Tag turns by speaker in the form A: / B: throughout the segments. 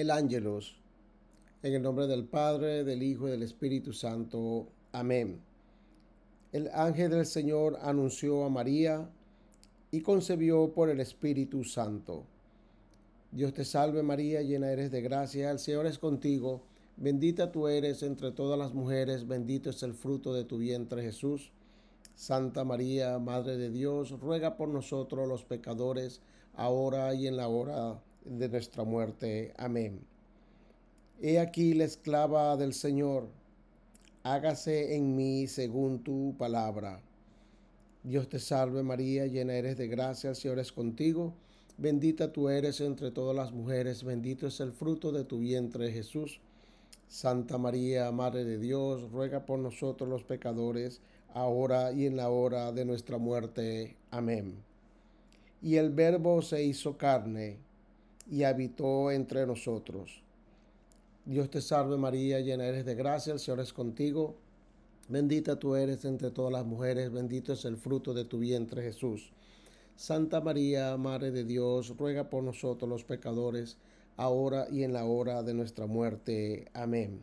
A: el ángelos. En el nombre del Padre, del Hijo y del Espíritu Santo. Amén. El ángel del Señor anunció a María y concebió por el Espíritu Santo. Dios te salve María, llena eres de gracia, el Señor es contigo, bendita tú eres entre todas las mujeres, bendito es el fruto de tu vientre Jesús. Santa María, Madre de Dios, ruega por nosotros los pecadores, ahora y en la hora de nuestra muerte. Amén. He aquí la esclava del Señor, hágase en mí según tu palabra. Dios te salve María, llena eres de gracia, el Señor es contigo, bendita tú eres entre todas las mujeres, bendito es el fruto de tu vientre Jesús. Santa María, Madre de Dios, ruega por nosotros los pecadores, ahora y en la hora de nuestra muerte. Amén. Y el Verbo se hizo carne y habitó entre nosotros. Dios te salve María, llena eres de gracia, el Señor es contigo. Bendita tú eres entre todas las mujeres, bendito es el fruto de tu vientre Jesús. Santa María, Madre de Dios, ruega por nosotros los pecadores, ahora y en la hora de nuestra muerte. Amén.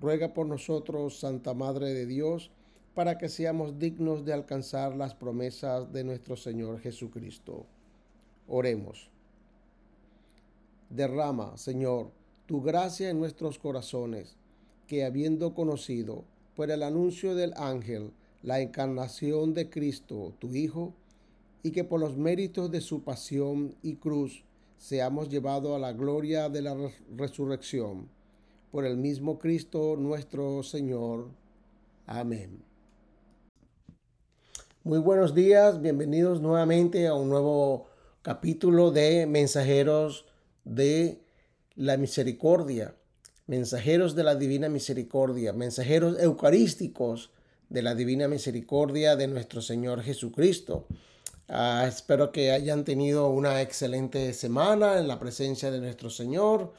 A: Ruega por nosotros, Santa Madre de Dios, para que seamos dignos de alcanzar las promesas de nuestro Señor Jesucristo. Oremos. Derrama, Señor, tu gracia en nuestros corazones, que habiendo conocido por el anuncio del ángel la encarnación de Cristo, tu Hijo, y que por los méritos de su pasión y cruz seamos llevados a la gloria de la resurrección. Por el mismo Cristo nuestro Señor. Amén. Muy buenos días, bienvenidos nuevamente a un nuevo capítulo de Mensajeros de la misericordia, mensajeros de la divina misericordia, mensajeros eucarísticos de la divina misericordia de nuestro Señor Jesucristo. Ah, espero que hayan tenido una excelente semana en la presencia de nuestro Señor,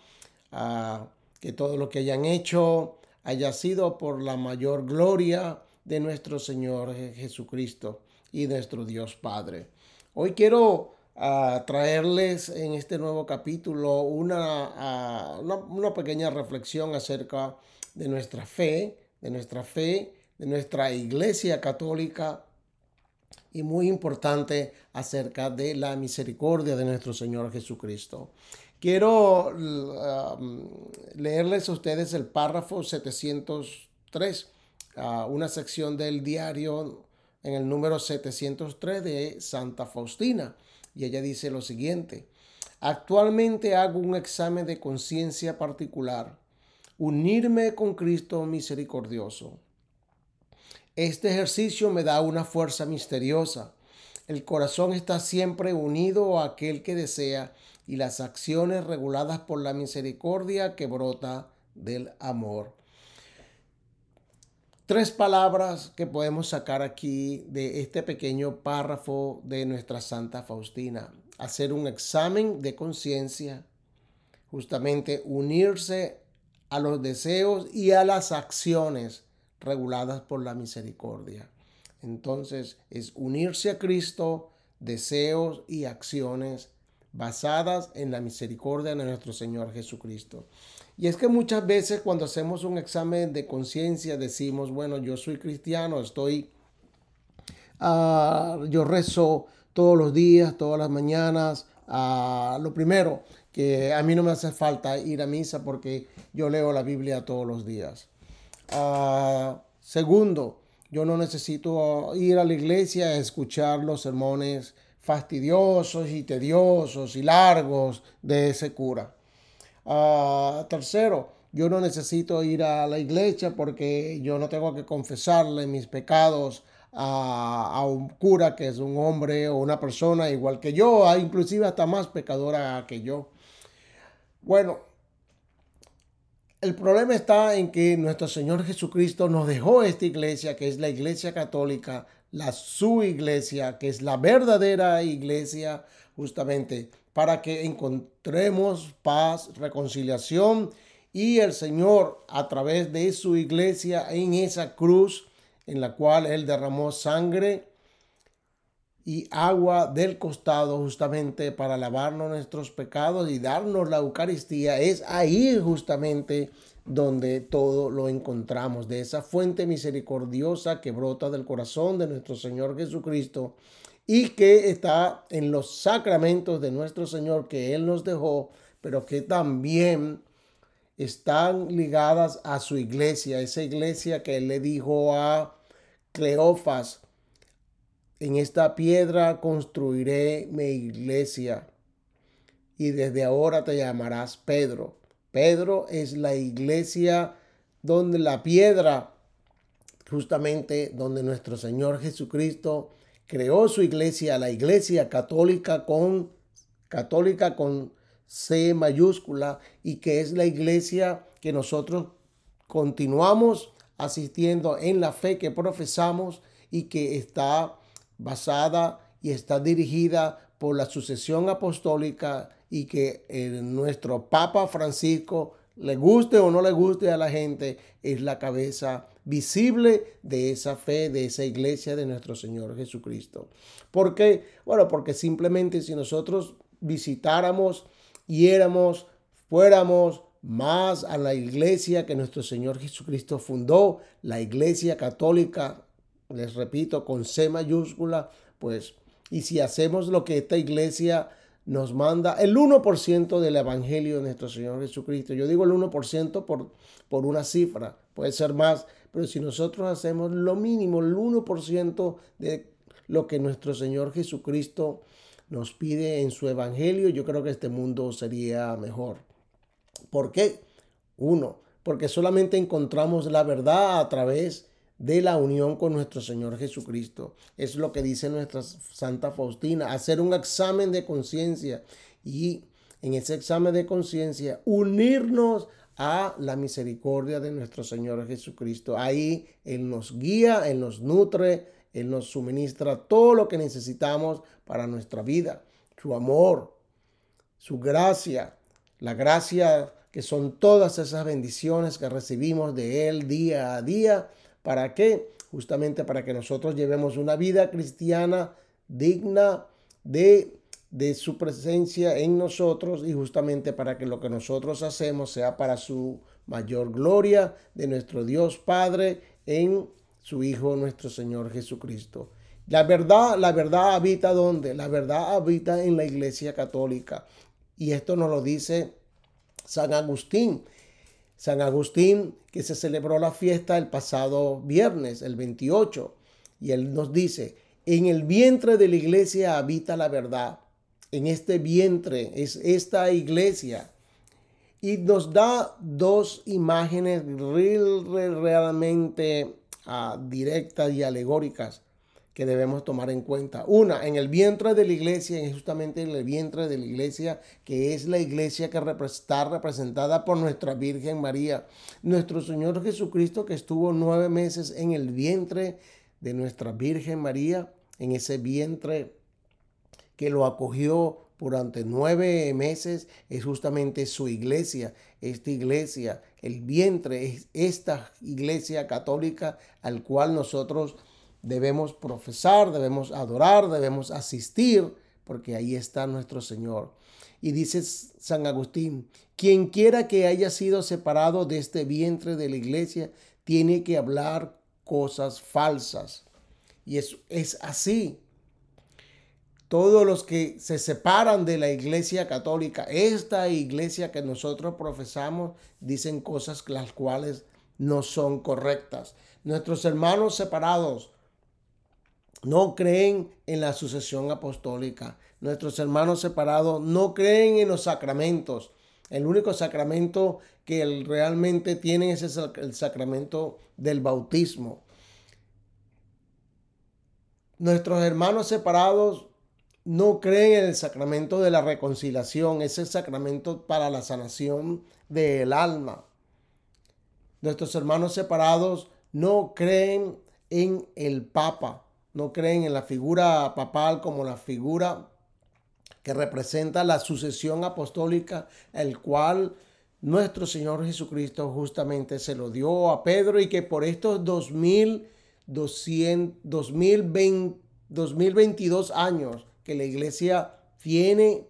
A: ah, que todo lo que hayan hecho haya sido por la mayor gloria de nuestro Señor Jesucristo y nuestro Dios Padre. Hoy quiero a traerles en este nuevo capítulo una, una, pequeña reflexión acerca de nuestra fe, de nuestra fe, de nuestra iglesia católica y muy importante acerca de la misericordia de nuestro Señor Jesucristo. Quiero um, leerles a ustedes el párrafo 703, uh, una sección del diario en el número 703 de Santa Faustina y ella dice lo siguiente, actualmente hago un examen de conciencia particular, unirme con Cristo misericordioso. Este ejercicio me da una fuerza misteriosa. El corazón está siempre unido a aquel que desea y las acciones reguladas por la misericordia que brota del amor tres palabras que podemos sacar aquí de este pequeño párrafo de nuestra Santa Faustina. Hacer un examen de conciencia, justamente unirse a los deseos y a las acciones reguladas por la misericordia. Entonces es unirse a Cristo, deseos y acciones basadas en la misericordia de nuestro Señor Jesucristo. Y es que muchas veces cuando hacemos un examen de conciencia decimos, bueno, yo soy cristiano, estoy, uh, yo rezo todos los días, todas las mañanas. Uh, lo primero, que a mí no me hace falta ir a misa porque yo leo la Biblia todos los días. Uh, segundo, yo no necesito ir a la iglesia a escuchar los sermones fastidiosos y tediosos y largos de ese cura. Tercero, yo no necesito ir a la iglesia porque yo no tengo que confesarle mis pecados a, a, un cura que es un hombre o una persona igual que yo, inclusive hasta más pecadora que yo. Bueno, el problema está en que nuestro Señor Jesucristo nos dejó esta iglesia, que es la iglesia católica, la su iglesia, que es la verdadera iglesia, justamente para que encontremos paz, reconciliación y el Señor a través de su iglesia en esa cruz en la cual Él derramó sangre, y agua del costado justamente para lavarnos nuestros pecados y darnos la Eucaristía, es ahí justamente donde todo lo encontramos, de esa fuente misericordiosa que brota del corazón de nuestro Señor Jesucristo y que está en los sacramentos de nuestro Señor que Él nos dejó, pero que también están ligadas a su iglesia, esa iglesia que Él le dijo a Cleofas, en esta piedra construiré mi iglesia y desde ahora te llamarás Pedro. Pedro es la iglesia donde la piedra, justamente donde nuestro Señor Jesucristo creó su iglesia, la iglesia católica con católica con C mayúscula y que es la iglesia que nosotros continuamos asistiendo en la fe que profesamos y que está basada y está dirigida por la sucesión apostólica y que nuestro Papa Francisco, le guste o no le guste a la gente, es la cabeza visible de esa fe, de esa iglesia de nuestro Señor Jesucristo. ¿Por qué? Bueno, porque simplemente si nosotros visitáramos, éramos, fuéramos más a la iglesia que nuestro Señor Jesucristo fundó, la iglesia católica les repito, con C mayúscula, pues, y si hacemos lo que esta iglesia nos manda, el 1% del Evangelio de nuestro Señor Jesucristo, yo digo el 1% por, por una cifra, puede ser más, pero si nosotros hacemos lo mínimo, el 1% de lo que nuestro Señor Jesucristo nos pide en su Evangelio, yo creo que este mundo sería mejor. ¿Por qué? Uno, porque solamente encontramos la verdad a través de la unión con nuestro Señor Jesucristo. Es lo que dice nuestra Santa Faustina, hacer un examen de conciencia y en ese examen de conciencia unirnos a la misericordia de nuestro Señor Jesucristo. Ahí Él nos guía, Él nos nutre, Él nos suministra todo lo que necesitamos para nuestra vida, su amor, su gracia, la gracia que son todas esas bendiciones que recibimos de Él día a día ¿Para qué? Justamente para que nosotros llevemos una vida cristiana digna de, de su presencia en nosotros y justamente para que lo que nosotros hacemos sea para su mayor gloria de nuestro Dios Padre en su Hijo nuestro Señor Jesucristo. La verdad, la verdad habita donde? La verdad habita en la Iglesia Católica. Y esto nos lo dice San Agustín San Agustín, que se celebró la fiesta el pasado viernes, el 28, y él nos dice, en el vientre de la iglesia habita la verdad. En este vientre es esta iglesia. Y nos da dos imágenes realmente ah, directas y alegóricas que debemos tomar en cuenta. Una, en el vientre de la iglesia, justamente en el vientre de la iglesia, que es la iglesia que está representada por nuestra Virgen María, nuestro Señor Jesucristo que estuvo nueve meses en el vientre de nuestra Virgen María, en ese vientre que lo acogió durante nueve meses, es justamente su iglesia, esta iglesia, el vientre, es esta iglesia católica al cual nosotros debemos profesar, debemos adorar, debemos asistir, porque ahí está nuestro Señor. Y dice San Agustín, quien quiera que haya sido separado de este vientre de la iglesia, tiene que hablar cosas falsas. Y es, es así. Todos los que se separan de la iglesia católica, esta iglesia que nosotros profesamos, dicen cosas las cuales no son correctas. Nuestros hermanos separados no creen en la sucesión apostólica. Nuestros hermanos separados no creen en los sacramentos. El único sacramento que realmente tienen es el sacramento del bautismo. Nuestros hermanos separados no creen en el sacramento de la reconciliación, ese sacramento para la sanación del alma. Nuestros hermanos separados no creen en el Papa, no creen en la figura papal como la figura que representa la sucesión apostólica, el cual nuestro Señor Jesucristo justamente se lo dio a Pedro y que por estos 2200, 2020, 2022 años que la iglesia tiene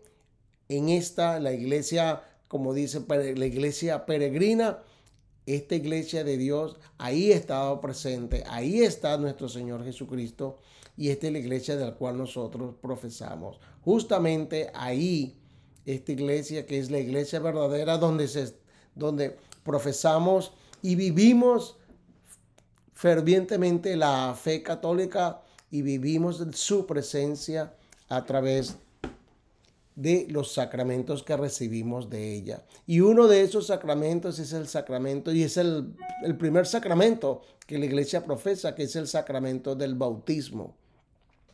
A: en esta, la iglesia, como dice, la iglesia peregrina, esta iglesia de Dios, ahí estado presente, ahí está nuestro Señor Jesucristo y esta es la iglesia de la cual nosotros profesamos. Justamente ahí, esta iglesia que es la iglesia verdadera donde, se, donde profesamos y vivimos fervientemente la fe católica y vivimos su presencia a través de los sacramentos que recibimos de ella. Y uno de esos sacramentos es el sacramento, y es el, el primer sacramento que la iglesia profesa, que es el sacramento del bautismo.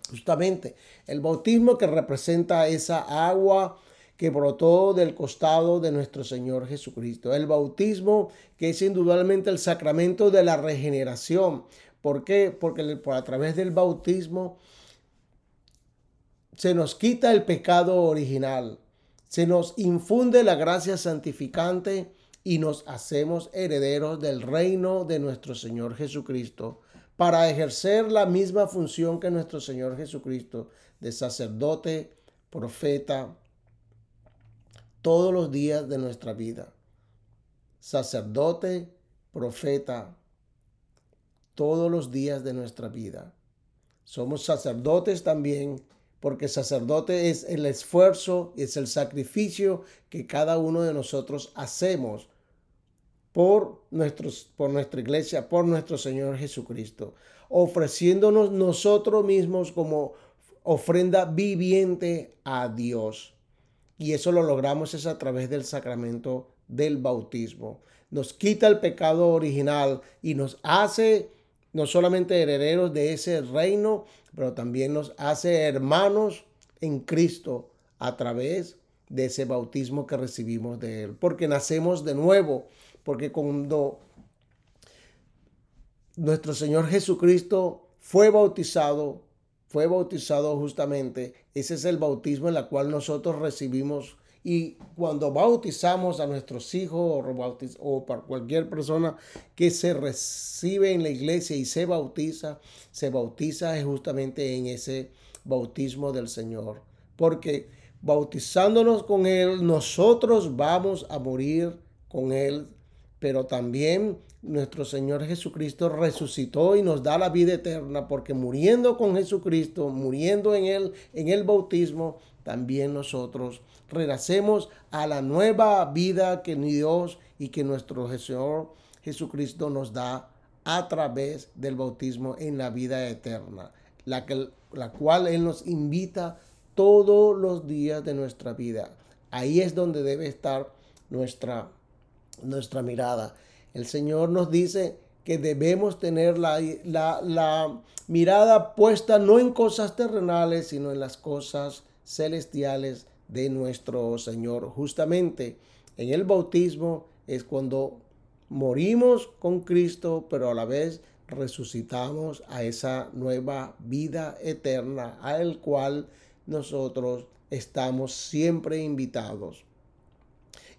A: Justamente, el bautismo que representa esa agua que brotó del costado de nuestro Señor Jesucristo. El bautismo que es indudablemente el sacramento de la regeneración. ¿Por qué? Porque a través del bautismo se nos quita el pecado original, se nos infunde la gracia santificante y nos hacemos herederos del reino de nuestro Señor Jesucristo para ejercer la misma función que nuestro Señor Jesucristo de sacerdote, profeta, todos los días de nuestra vida. Sacerdote, profeta, todos los días de nuestra vida. Somos sacerdotes también porque sacerdote es el esfuerzo, es el sacrificio que cada uno de nosotros hacemos por, por nuestra iglesia, por nuestro Señor Jesucristo, ofreciéndonos nosotros mismos como ofrenda viviente a Dios. Y eso lo logramos es a través del sacramento del bautismo. Nos quita el pecado original y nos hace no solamente herederos de ese reino, pero también nos hace hermanos en Cristo a través de ese bautismo que recibimos de Él. Porque nacemos de nuevo, porque cuando nuestro Señor Jesucristo fue bautizado, fue bautizado justamente, ese es el bautismo en el cual nosotros recibimos y cuando bautizamos a nuestros hijos o, para cualquier persona que se recibe en la iglesia y se bautiza, se bautiza justamente en ese bautismo del Señor. Porque bautizándonos con Él, nosotros vamos a morir con Él, pero también nuestro Señor Jesucristo resucitó y nos da la vida eterna, porque muriendo con Jesucristo, muriendo en Él, en el bautismo, también nosotros renacemos a la nueva vida que Dios y que nuestro Señor Jesucristo nos da a través del bautismo en la vida eterna, la, que, la cual Él nos invita todos los días de nuestra vida. Ahí es donde debe estar nuestra, nuestra mirada. El Señor nos dice que debemos tener la, la, la, mirada puesta no en cosas terrenales, sino en las cosas celestiales de nuestro Señor. Justamente en el bautismo es cuando morimos con Cristo, pero a la vez resucitamos a esa nueva vida eterna, al cual nosotros estamos siempre invitados.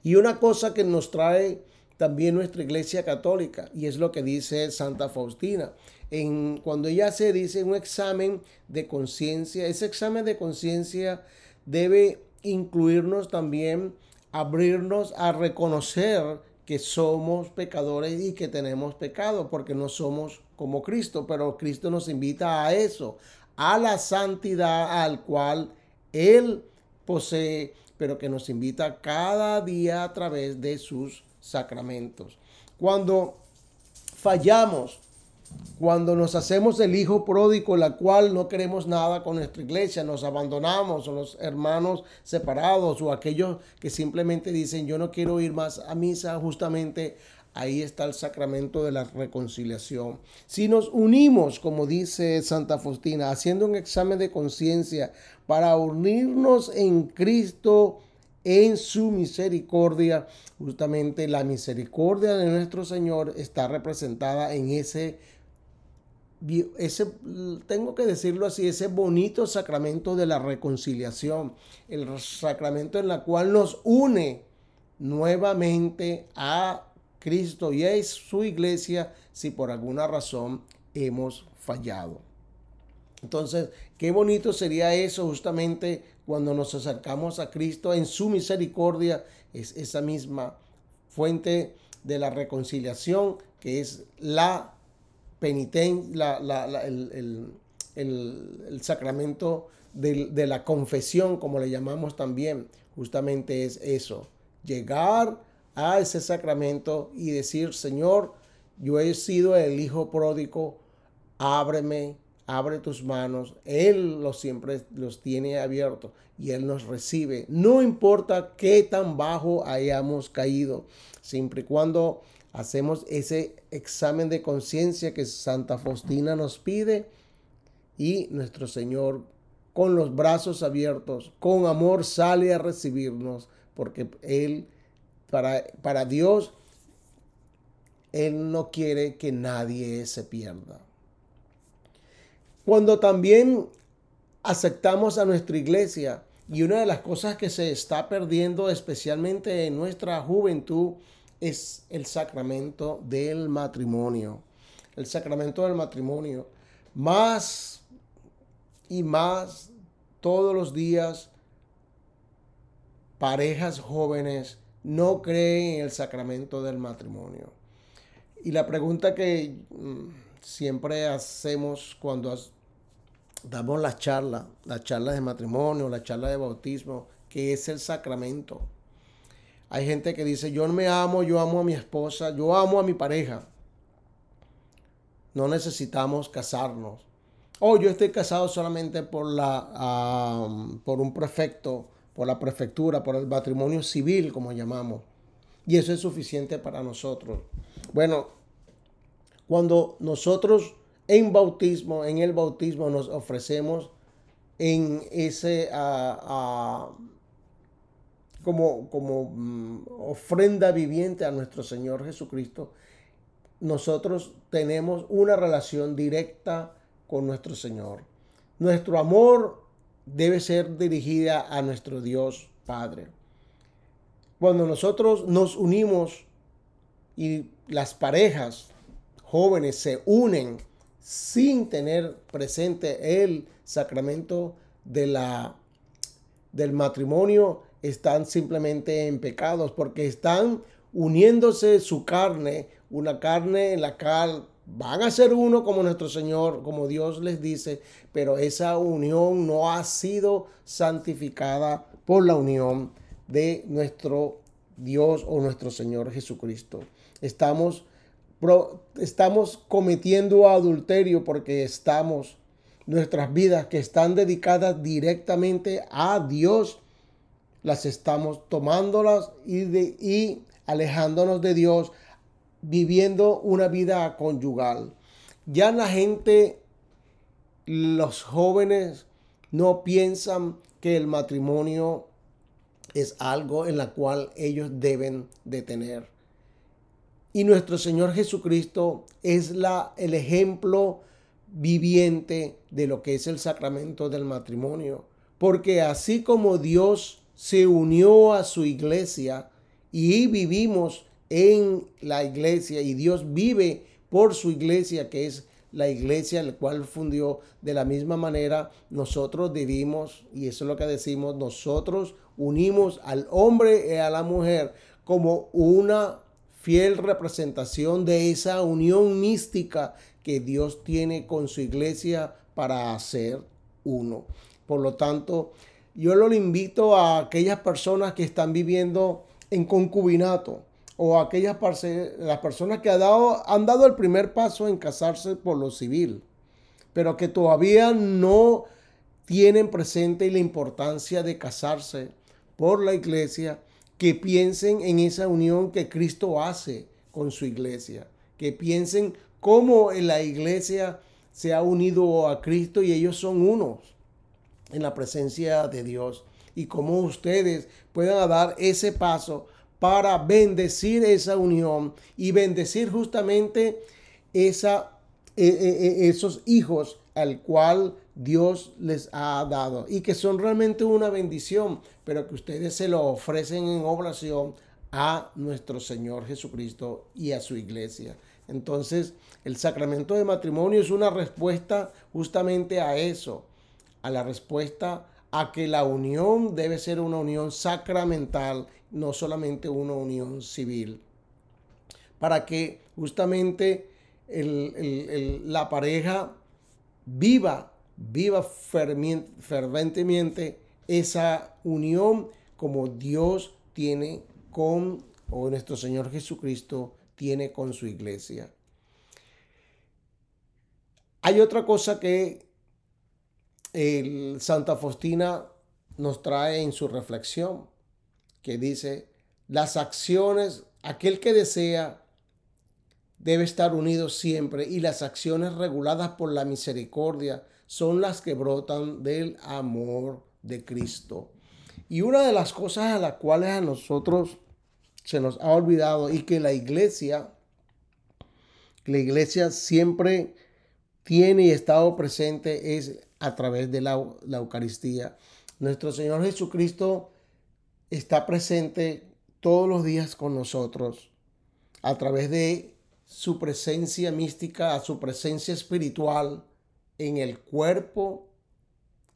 A: Y una cosa que nos trae también nuestra iglesia católica, y es lo que dice Santa Faustina. En, cuando ella se dice un examen de conciencia, ese examen de conciencia debe incluirnos también, abrirnos a reconocer que somos pecadores y que tenemos pecado, porque no somos como Cristo, pero Cristo nos invita a eso, a la santidad al cual Él posee, pero que nos invita cada día a través de sus sacramentos. Cuando fallamos, cuando nos hacemos el hijo pródigo, la cual no queremos nada con nuestra iglesia, nos abandonamos, o los hermanos separados, o aquellos que simplemente dicen, yo no quiero ir más a misa, justamente ahí está el sacramento de la reconciliación. Si nos unimos, como dice Santa Faustina, haciendo un examen de conciencia para unirnos en Cristo, en su misericordia. Justamente la misericordia de nuestro Señor está representada en ese, ese, tengo que decirlo así, ese bonito sacramento de la reconciliación, el sacramento en la cual nos une nuevamente a Cristo y a su iglesia si por alguna razón hemos fallado. Entonces, qué bonito sería eso justamente cuando nos acercamos a Cristo en su misericordia, es esa misma fuente de la reconciliación que es la penitencia, el, sacramento de, de la confesión, como le llamamos también, justamente es eso, llegar a ese sacramento y decir, Señor, yo he sido el hijo pródigo, ábreme, abre tus manos. Él los siempre los tiene abiertos y Él nos recibe. No importa qué tan bajo hayamos caído, siempre y cuando hacemos ese examen de conciencia que Santa Faustina nos pide y nuestro Señor con los brazos abiertos, con amor sale a recibirnos, porque Él, para, para Dios, Él no quiere que nadie se pierda. Cuando también aceptamos a nuestra iglesia, y una de las cosas que se está perdiendo especialmente en nuestra juventud es el sacramento del matrimonio. El sacramento del matrimonio. Más y más todos los días parejas jóvenes no creen en el sacramento del matrimonio. Y la pregunta que mm, siempre hacemos cuando damos la charla, la charla de matrimonio, la charla de bautismo, que es el sacramento. Hay gente que dice, yo me amo, yo amo a mi esposa, yo amo a mi pareja. No necesitamos casarnos. O yo estoy casado solamente por, la, por un prefecto, por la prefectura, por el matrimonio civil, como llamamos. Y eso es suficiente para nosotros. Bueno, cuando nosotros en bautismo, en el bautismo nos ofrecemos en ese como, como mm, ofrenda viviente a nuestro Señor Jesucristo, nosotros tenemos una relación directa con nuestro Señor. Nuestro amor debe ser dirigida a nuestro Dios Padre. Cuando nosotros nos unimos y las parejas jóvenes se unen sin tener presente el sacramento de la, del matrimonio, están simplemente en pecados porque están uniéndose su carne, una carne en la cual van a ser uno como nuestro Señor, como Dios les dice, pero esa unión no ha sido santificada por la unión de nuestro Dios o nuestro Señor Jesucristo. Estamos estamos cometiendo adulterio porque estamos, nuestras vidas que están dedicadas directamente a Dios, las estamos tomándolas y, y alejándonos de Dios, viviendo una vida conyugal. Ya la gente, los jóvenes, no piensan que el matrimonio es algo en la cual ellos deben de tener. Y nuestro Señor Jesucristo es la, el ejemplo viviente de lo que es el sacramento del matrimonio. Porque así como Dios se unió a su iglesia y vivimos en la iglesia y Dios vive por su iglesia que es la iglesia la cual fundió de la misma manera nosotros vivimos y eso es lo que decimos nosotros unimos al hombre y a la mujer como una fiel representación de esa unión mística que Dios tiene con su iglesia para hacer uno. Por lo tanto, yo lo invito a aquellas personas que están viviendo en concubinato o aquellas las personas que han dado, han dado el primer paso en casarse por lo civil, pero que todavía no tienen presente la importancia de casarse por la iglesia que piensen en esa unión que Cristo hace con su iglesia, que piensen cómo la iglesia se ha unido a Cristo y ellos son unos en la presencia de Dios y cómo ustedes puedan dar ese paso para bendecir esa unión y bendecir justamente esa, e, e, e, esos hijos al cual Dios les ha dado y que son realmente una bendición, pero que ustedes se lo ofrecen en oblación a nuestro Señor Jesucristo y a su iglesia. Entonces, el sacramento de matrimonio es una respuesta justamente a eso, a la respuesta a que la unión debe ser una unión sacramental, no solamente una unión civil. Para que justamente la pareja viva, viva ferventemente esa unión como Dios tiene con, o nuestro Señor Jesucristo tiene con su iglesia. Hay otra cosa que el Santa Faustina nos trae en su reflexión, que dice, las acciones, aquel que desea debe estar unido siempre y las acciones reguladas por la misericordia son las que brotan del amor de Cristo. Y una de las cosas a las cuales a nosotros se nos ha olvidado y que la iglesia, la iglesia siempre tiene y estado presente es a través de la, la Eucaristía. Nuestro Señor Jesucristo está presente todos los días con nosotros a través de su presencia mística, a su presencia espiritual en el cuerpo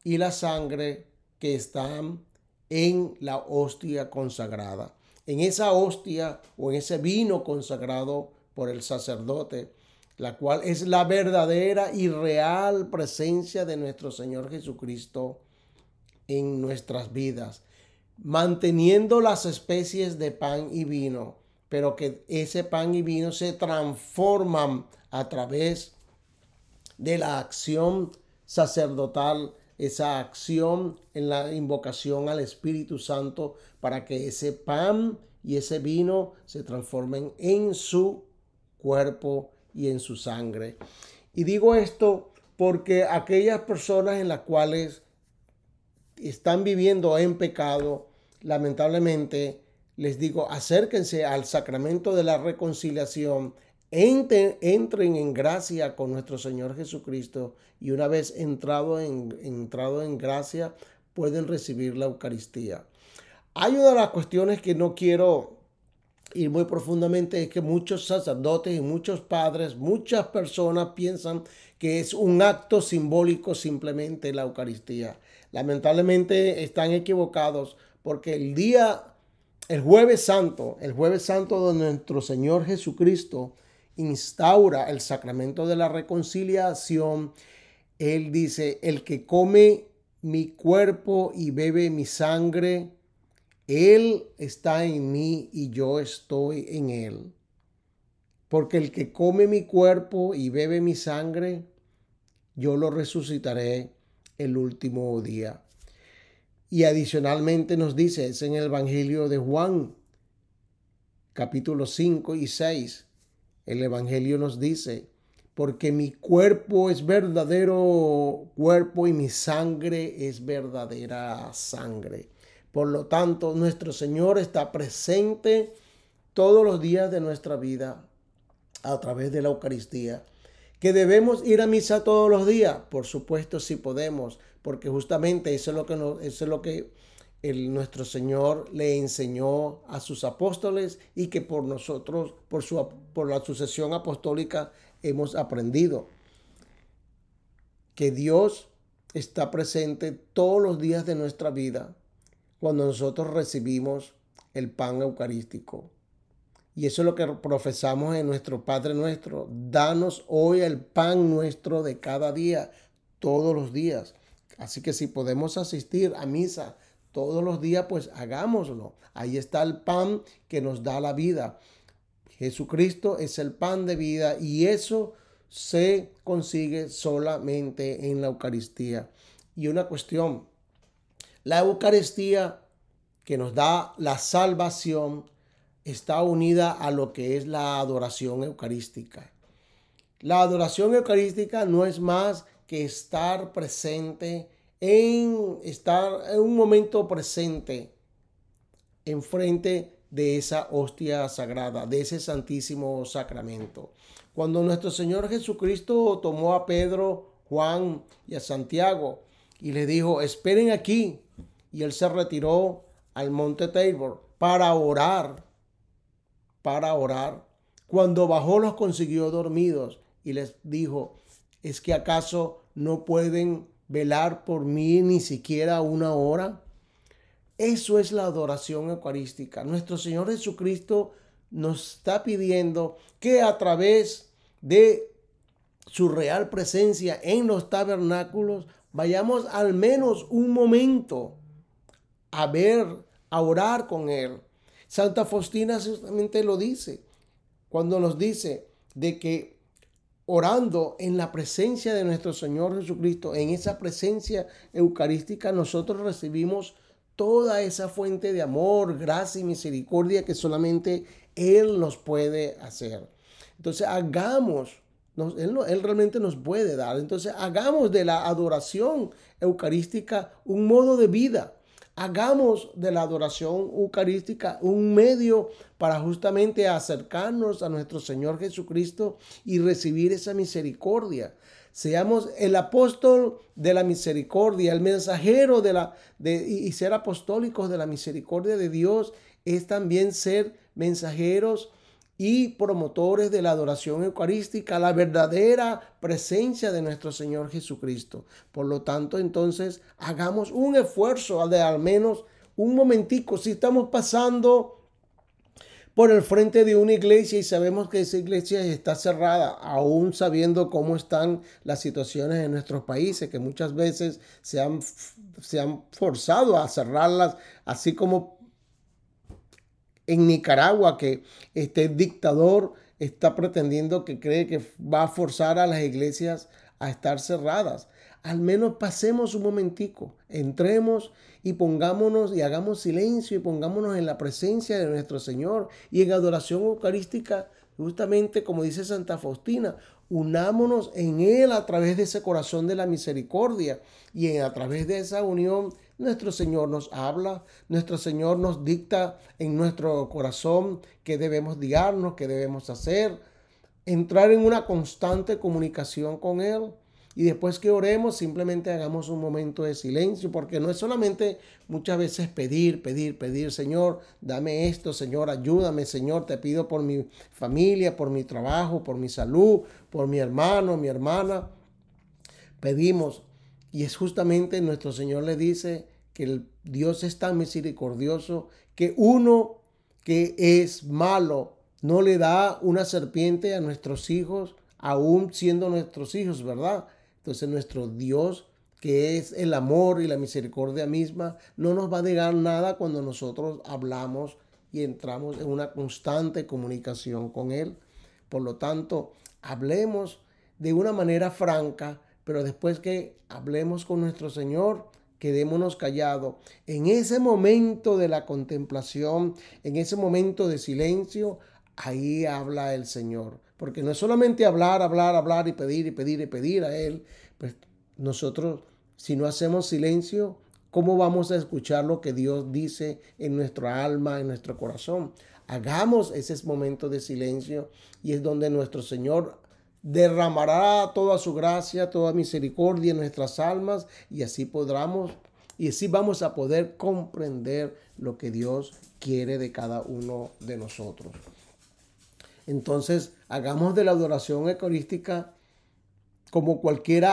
A: y la sangre que están en la hostia consagrada. En esa hostia o en ese vino consagrado por el sacerdote, la cual es la verdadera y real presencia de nuestro Señor Jesucristo en nuestras vidas, manteniendo las especies de pan y vino pero que ese pan y vino se transforman a través de la acción sacerdotal, esa acción en la invocación al Espíritu Santo para que ese pan y ese vino se transformen en su cuerpo y en su sangre. Y digo esto porque aquellas personas en las cuales están viviendo en pecado, lamentablemente les digo, acérquense al sacramento de la reconciliación, entren, entren en gracia con nuestro Señor Jesucristo y una vez entrado en, entrado en gracia pueden recibir la Eucaristía. Hay una de las cuestiones que no quiero ir muy profundamente, es que muchos sacerdotes y muchos padres, muchas personas piensan que es un acto simbólico simplemente la Eucaristía. Lamentablemente están equivocados porque el día el jueves santo, el jueves santo donde nuestro Señor Jesucristo instaura el sacramento de la reconciliación, Él dice, el que come mi cuerpo y bebe mi sangre, Él está en mí y yo estoy en Él. Porque el que come mi cuerpo y bebe mi sangre, yo lo resucitaré el último día. Y adicionalmente nos dice, es en el Evangelio de Juan, capítulo 5 y 6. El Evangelio nos dice, porque mi cuerpo es verdadero cuerpo y mi sangre es verdadera sangre. Por lo tanto, nuestro Señor está presente todos los días de nuestra vida a través de la Eucaristía. Que debemos ir a misa todos los días, por supuesto si podemos, porque justamente eso es lo que, el, nuestro Señor le enseñó a sus apóstoles y que por nosotros, por la sucesión apostólica, hemos aprendido. Que Dios está presente todos los días de nuestra vida cuando nosotros recibimos el pan eucarístico. Y eso es lo que profesamos en nuestro Padre nuestro. Danos hoy el pan nuestro de cada día, todos los días. Así que si podemos asistir a misa todos los días, pues hagámoslo. Ahí está el pan que nos da la vida. Jesucristo es el pan de vida y eso se consigue solamente en la Eucaristía. Y una cuestión, la Eucaristía que nos da la salvación está unida a lo que es la adoración eucarística. La adoración eucarística no es más que estar presente en estar en un momento presente enfrente de esa hostia sagrada, de ese santísimo sacramento. Cuando nuestro Señor Jesucristo tomó a Pedro, Juan y a Santiago y le dijo, esperen aquí, y él se retiró al monte Tabor para orar, para orar. Cuando bajó los consiguió dormidos y les dijo, ¿es que acaso no pueden velar por mí ni siquiera una hora? Eso es la adoración eucarística. Nuestro Señor Jesucristo nos está pidiendo que a través de su real presencia en los tabernáculos vayamos al menos un momento a ver, a orar con Él. Santa Faustina justamente lo dice cuando nos dice de que orando en la presencia de nuestro Señor Jesucristo, en esa presencia eucarística, nosotros recibimos toda esa fuente de amor, gracia y misericordia que solamente Él nos puede hacer. Entonces hagamos, él, él realmente nos puede dar. Entonces hagamos de la adoración eucarística un modo de vida. Hagamos de la adoración eucarística un medio para justamente acercarnos a nuestro Señor Jesucristo y recibir esa misericordia. Seamos el apóstol de la misericordia, el mensajero de la de, y ser apostólicos de la misericordia de Dios es también ser mensajeros y promotores de la adoración eucarística, la verdadera presencia de nuestro Señor Jesucristo. Por lo tanto, entonces, hagamos un esfuerzo de al menos un momentico. Si estamos pasando por el frente de una iglesia y sabemos que esa iglesia está cerrada, aún sabiendo cómo están las situaciones en nuestros países, que muchas veces se han, se han forzado a cerrarlas, así como en Nicaragua que este dictador está pretendiendo que cree que va a forzar a las iglesias a estar cerradas. Al menos pasemos un momentico, entremos y pongámonos y hagamos silencio y pongámonos en la presencia de nuestro Señor y en adoración eucarística, justamente como dice Santa Faustina, unámonos en Él a través de ese corazón de la misericordia y a través de esa unión nuestro Señor nos habla, nuestro Señor nos dicta en nuestro corazón qué debemos guiarnos, qué debemos hacer, entrar en una constante comunicación con Él. Y después que oremos, simplemente hagamos un momento de silencio, porque no es solamente muchas veces pedir, pedir, pedir, Señor, dame esto, Señor, ayúdame, Señor, te pido por mi familia, por mi trabajo, por mi salud, por mi hermano, mi hermana. Pedimos, y es justamente nuestro Señor le dice que el Dios es tan misericordioso que uno que es malo no le da una serpiente a nuestros hijos, aún siendo nuestros hijos, ¿verdad? Entonces nuestro Dios, que es el amor y la misericordia misma, no nos va a negar nada cuando nosotros hablamos y entramos en una constante comunicación con Él. Por lo tanto, hablemos de una manera franca pero después que hablemos con nuestro Señor, quedémonos callados. En ese momento de la contemplación, en ese momento de silencio, ahí habla el Señor. Porque no es solamente hablar, hablar, hablar y pedir y pedir y pedir a Él. Pues nosotros, si no hacemos silencio, ¿cómo vamos a escuchar lo que Dios dice en nuestro alma, en nuestro corazón? Hagamos ese momento de silencio y es donde nuestro Señor derramará toda su gracia, toda misericordia en nuestras almas y así podremos y así vamos a poder comprender lo que Dios quiere de cada uno de nosotros. Entonces, hagamos de la adoración eucarística como cualquier,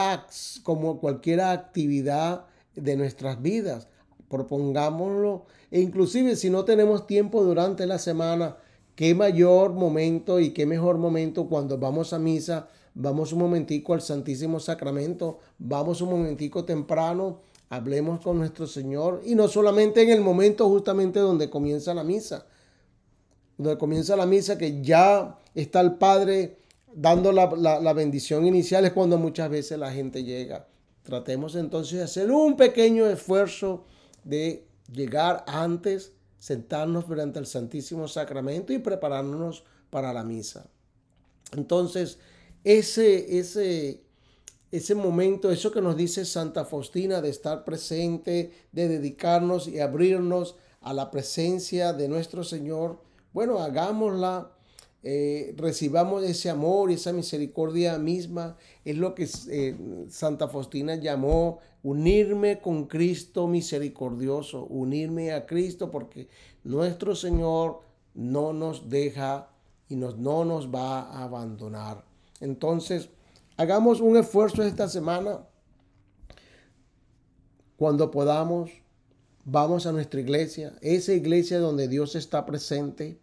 A: como cualquier actividad de nuestras vidas. Propongámoslo e inclusive si no tenemos tiempo durante la semana, qué mayor momento y qué mejor momento cuando vamos a misa, vamos un momentico al Santísimo Sacramento, vamos un momentico temprano, hablemos con nuestro Señor y no solamente en el momento justamente donde comienza la misa, donde comienza la misa que ya está el Padre dando la, la bendición inicial es cuando muchas veces la gente llega. Tratemos entonces de hacer un pequeño esfuerzo de llegar antes sentarnos frente al Santísimo Sacramento y prepararnos para la misa. Entonces, ese, ese, ese momento, eso que nos dice Santa Faustina de estar presente, de dedicarnos y abrirnos a la presencia de nuestro Señor, bueno, hagámosla, eh, recibamos ese amor y esa misericordia misma, es lo que eh, Santa Faustina llamó unirme con Cristo misericordioso, unirme a Cristo porque nuestro Señor no nos deja y no nos va a abandonar. Entonces, hagamos un esfuerzo esta semana. Cuando podamos, vamos a nuestra iglesia, esa iglesia donde Dios está presente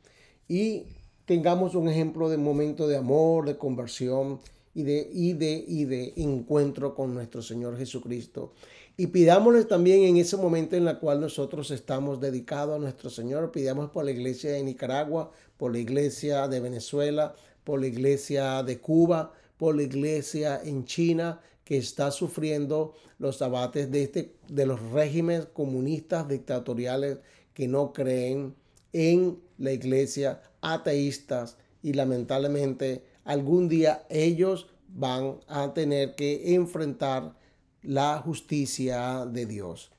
A: y tengamos un ejemplo de momento de amor, de conversión y de, y de, y de encuentro con nuestro Señor Jesucristo. Y pidámosle también en ese momento en el cual nosotros estamos dedicados a nuestro Señor, pidamos por la iglesia de Nicaragua, por la iglesia de Venezuela, por la iglesia de Cuba, por la iglesia en China que está sufriendo los abates de, este, de los regímenes comunistas dictatoriales que no creen en la iglesia, ateístas y lamentablemente algún día ellos van a tener que enfrentar la justicia de Dios.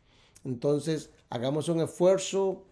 A: Entonces, hagamos un esfuerzo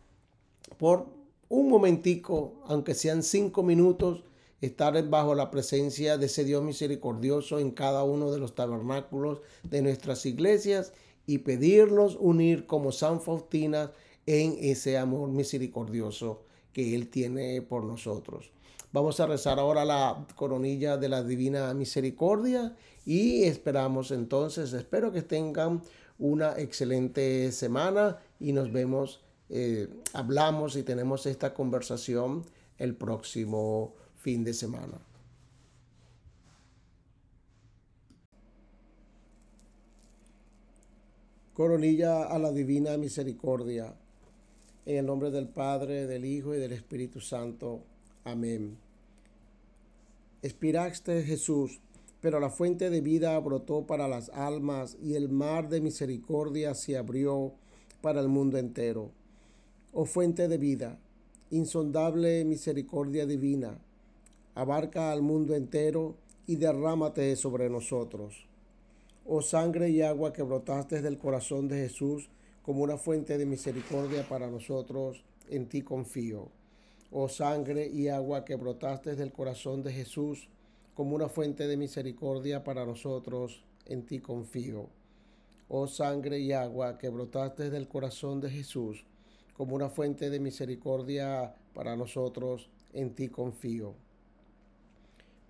A: por un momentico, aunque sean cinco minutos, estar bajo la presencia de ese Dios misericordioso en cada uno de los tabernáculos de nuestras iglesias y pedirlos unir como San Faustina en ese amor misericordioso que Él tiene por nosotros. Vamos a rezar ahora la coronilla de la Divina Misericordia y esperamos entonces, espero que tengan una excelente semana y nos vemos, eh, hablamos y tenemos esta conversación el próximo fin de semana. Coronilla a la Divina Misericordia. En el nombre del Padre, del Hijo y del Espíritu Santo. Amén. Espiraste Jesús pero la fuente de vida brotó para las almas y el mar de misericordia se abrió para el mundo entero. Oh fuente de vida, insondable misericordia divina, abarca al mundo entero y derrámate sobre nosotros. Oh sangre y agua que brotaste del corazón de Jesús como una fuente de misericordia para nosotros, en ti confío. Oh sangre y agua que brotaste del corazón de Jesús, como una fuente de misericordia para nosotros, en ti confío. Oh sangre y agua que brotaste del corazón de Jesús, como una fuente de misericordia para nosotros, en ti confío.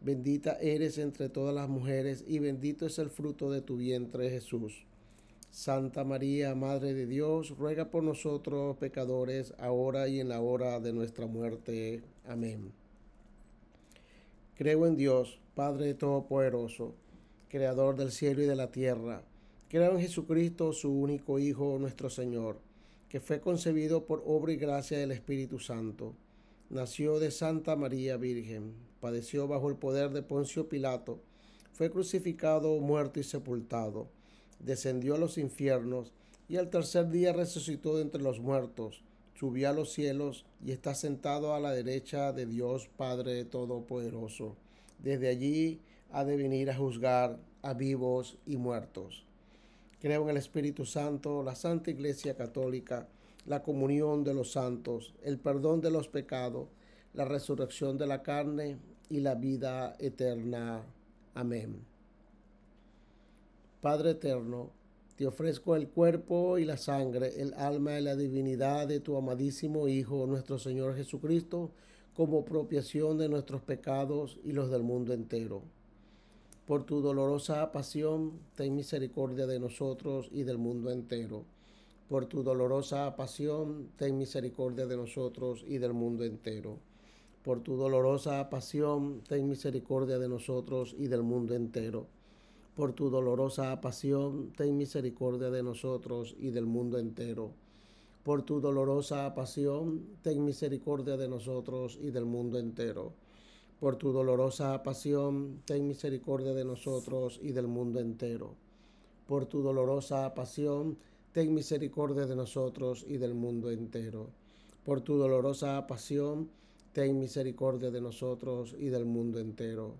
A: Bendita eres entre todas las mujeres y bendito es el fruto de tu vientre Jesús. Santa María, Madre de Dios, ruega por nosotros pecadores, ahora y en la hora de nuestra muerte. Amén. Creo en Dios Padre Todopoderoso, Creador del cielo y de la tierra. Creo en Jesucristo, su único Hijo, nuestro Señor, que fue concebido por obra y gracia del Espíritu Santo. Nació de Santa María Virgen, padeció bajo el poder de Poncio Pilato, fue crucificado, muerto y sepultado, descendió a los infiernos y al tercer día resucitó de entre los muertos, subió a los cielos y está sentado a la derecha de Dios Padre Todopoderoso desde allí ha de venir a juzgar a vivos y muertos. Creo en el Espíritu Santo, la Santa Iglesia Católica, la comunión de los santos, el perdón de los pecados, la resurrección de la carne y la vida eterna. Amén. Padre eterno, te ofrezco el cuerpo y la sangre, el alma y la divinidad de tu amadísimo Hijo, nuestro Señor Jesucristo, como propiación de nuestros pecados y los del mundo entero. Por tu dolorosa pasión, ten misericordia de nosotros y del mundo entero. Por tu dolorosa pasión, ten misericordia de nosotros y del mundo entero. Por tu dolorosa pasión, ten misericordia de nosotros y del mundo entero. Por tu dolorosa pasión, ten misericordia de nosotros y del mundo entero por tu dolorosa pasión, ten misericordia de nosotros y del mundo entero. Por tu dolorosa pasión, ten misericordia de nosotros y del mundo entero. Por tu dolorosa pasión, ten misericordia de nosotros y del mundo entero. Por tu dolorosa pasión, ten misericordia de nosotros y del mundo entero.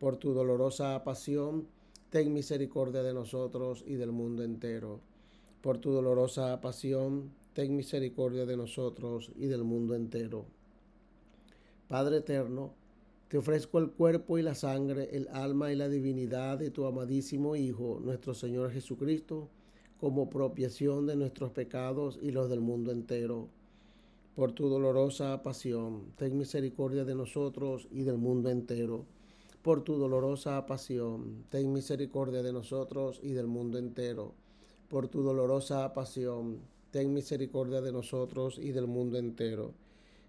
A: Por tu dolorosa pasión, ten misericordia de nosotros y del mundo entero. Por tu dolorosa pasión, ten misericordia de nosotros y del mundo entero. Padre eterno, te ofrezco el cuerpo y la sangre, el alma y la divinidad de tu amadísimo Hijo, nuestro Señor Jesucristo, como propiación de nuestros pecados y los del mundo entero. Por tu dolorosa pasión, ten misericordia de nosotros y del mundo entero. Por tu dolorosa pasión, ten misericordia de nosotros y del mundo entero. Por tu dolorosa pasión, ten misericordia de nosotros y del mundo entero.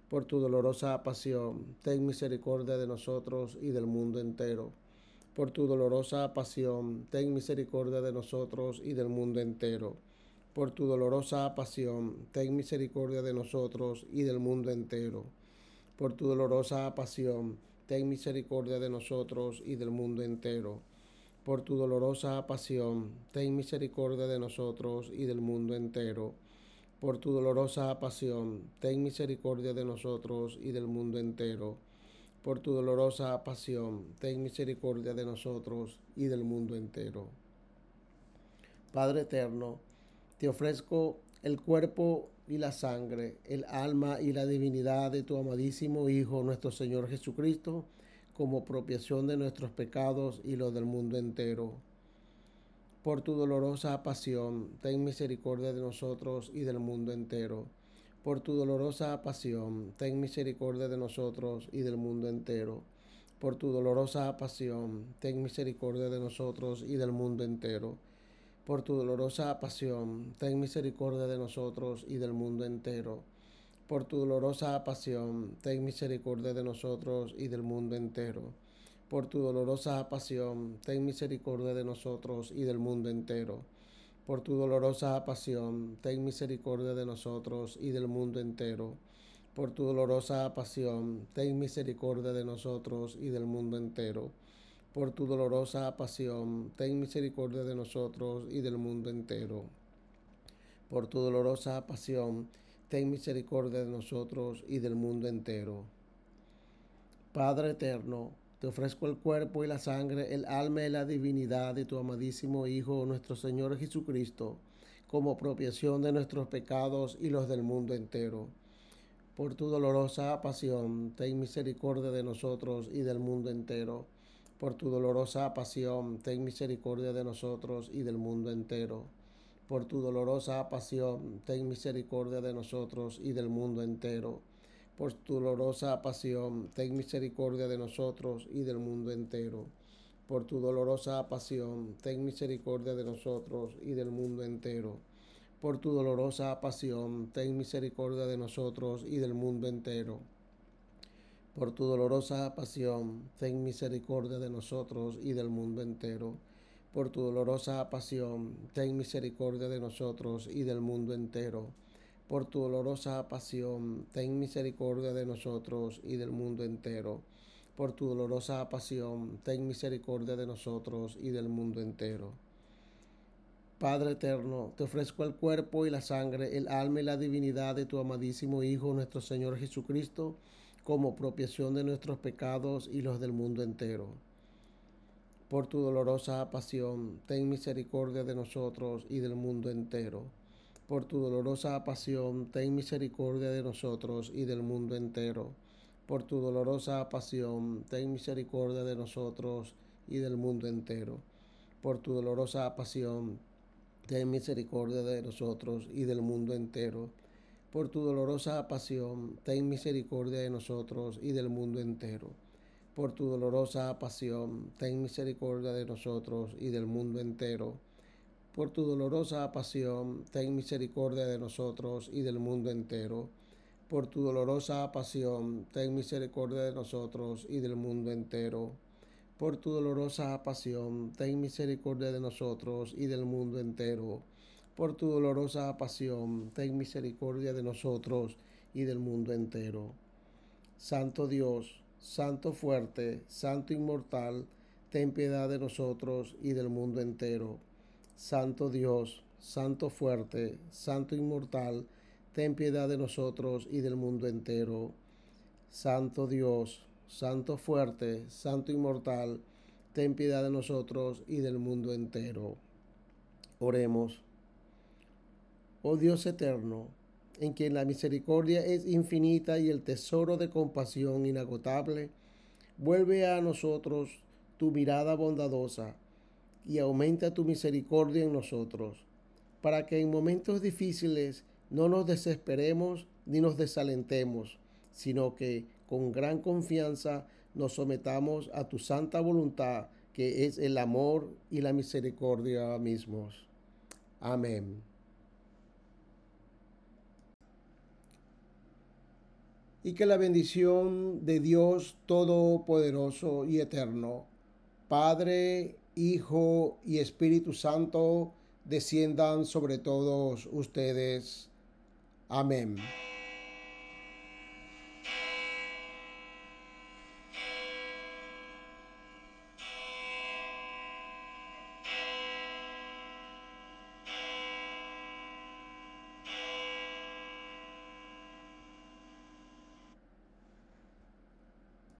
A: Por tu dolorosa pasión, ten misericordia de nosotros y del mundo entero por tu dolorosa pasión, ten misericordia de nosotros y del mundo entero. Por tu dolorosa pasión, ten misericordia de nosotros y del mundo entero. Por tu dolorosa pasión, ten misericordia de nosotros y del mundo entero. Por tu dolorosa pasión, ten misericordia de nosotros y del mundo entero. Por tu dolorosa pasión, ten misericordia de nosotros y del mundo entero por tu dolorosa pasión, ten misericordia de nosotros y del mundo entero. Padre eterno, te ofrezco el cuerpo y la sangre, el alma y la divinidad de tu amadísimo Hijo, nuestro Señor Jesucristo, como propiación de nuestros pecados y los del mundo entero. Por tu dolorosa pasión, ten misericordia de nosotros y del mundo entero por tu dolorosa pasión, ten misericordia de nosotros y del mundo entero. Por tu dolorosa pasión, ten misericordia de nosotros y del mundo entero. Por tu dolorosa pasión, ten misericordia de nosotros y del mundo entero. Por tu dolorosa pasión, ten misericordia de nosotros y del mundo entero. Por tu dolorosa pasión, ten misericordia de nosotros y del mundo entero por tu dolorosa pasión, ten misericordia de nosotros y del mundo entero. Por tu dolorosa pasión, ten misericordia de nosotros y del mundo entero. Por tu dolorosa pasión, ten misericordia de nosotros y del mundo entero. Por tu dolorosa pasión, ten misericordia de nosotros y del mundo entero. Padre eterno, te ofrezco el cuerpo y la sangre, el alma y la divinidad de tu amadísimo Hijo, nuestro Señor Jesucristo, como propiación de nuestros pecados y los del mundo entero. Por tu dolorosa pasión, ten misericordia de nosotros y del mundo entero. Por tu dolorosa pasión, ten misericordia de nosotros y del mundo entero. Por tu dolorosa pasión, ten misericordia de nosotros y del mundo entero por tu dolorosa pasión, ten misericordia de nosotros y del mundo entero. Por tu dolorosa pasión, ten misericordia de nosotros y del mundo entero. Por tu dolorosa pasión, ten misericordia de nosotros y del mundo entero. Por tu dolorosa pasión, ten misericordia de nosotros y del mundo entero. Por tu dolorosa pasión, ten misericordia de nosotros y del mundo entero por tu dolorosa pasión, ten misericordia de nosotros y del mundo entero. Por tu dolorosa pasión, ten misericordia de nosotros y del mundo entero. Padre eterno, te ofrezco el cuerpo y la sangre, el alma y la divinidad de tu amadísimo Hijo, nuestro Señor Jesucristo, como propiación de nuestros pecados y los del mundo entero. Por tu dolorosa pasión, ten misericordia de nosotros y del mundo entero por tu dolorosa pasión, ten misericordia de nosotros y del mundo entero. Por tu dolorosa pasión, ten misericordia de nosotros y del mundo entero. Por tu dolorosa pasión, ten misericordia de nosotros y del mundo entero. Por tu dolorosa pasión, ten misericordia de nosotros y del mundo entero. Por tu dolorosa pasión, ten misericordia de nosotros y del mundo entero por tu dolorosa pasión, ten misericordia de nosotros y del mundo entero. Por tu dolorosa pasión, ten misericordia de nosotros y del mundo entero. Por tu dolorosa pasión, ten misericordia de nosotros y del mundo entero. Por tu dolorosa pasión, ten misericordia de nosotros y del mundo entero. Santo Dios, Santo fuerte, Santo inmortal, ten piedad de nosotros y del mundo entero. Santo Dios, Santo fuerte, Santo inmortal, ten piedad de nosotros y del mundo entero. Santo Dios, Santo fuerte, Santo inmortal, ten piedad de nosotros y del mundo entero. Oremos. Oh Dios eterno, en quien la misericordia es infinita y el tesoro de compasión inagotable, vuelve a nosotros tu mirada bondadosa y aumenta tu misericordia en nosotros, para que en momentos difíciles no nos desesperemos ni nos desalentemos, sino que con gran confianza nos sometamos a tu santa voluntad, que es el amor y la misericordia mismos. Amén. Y que la bendición de Dios Todopoderoso y Eterno, Padre, Hijo y Espíritu Santo, desciendan sobre todos ustedes. Amén.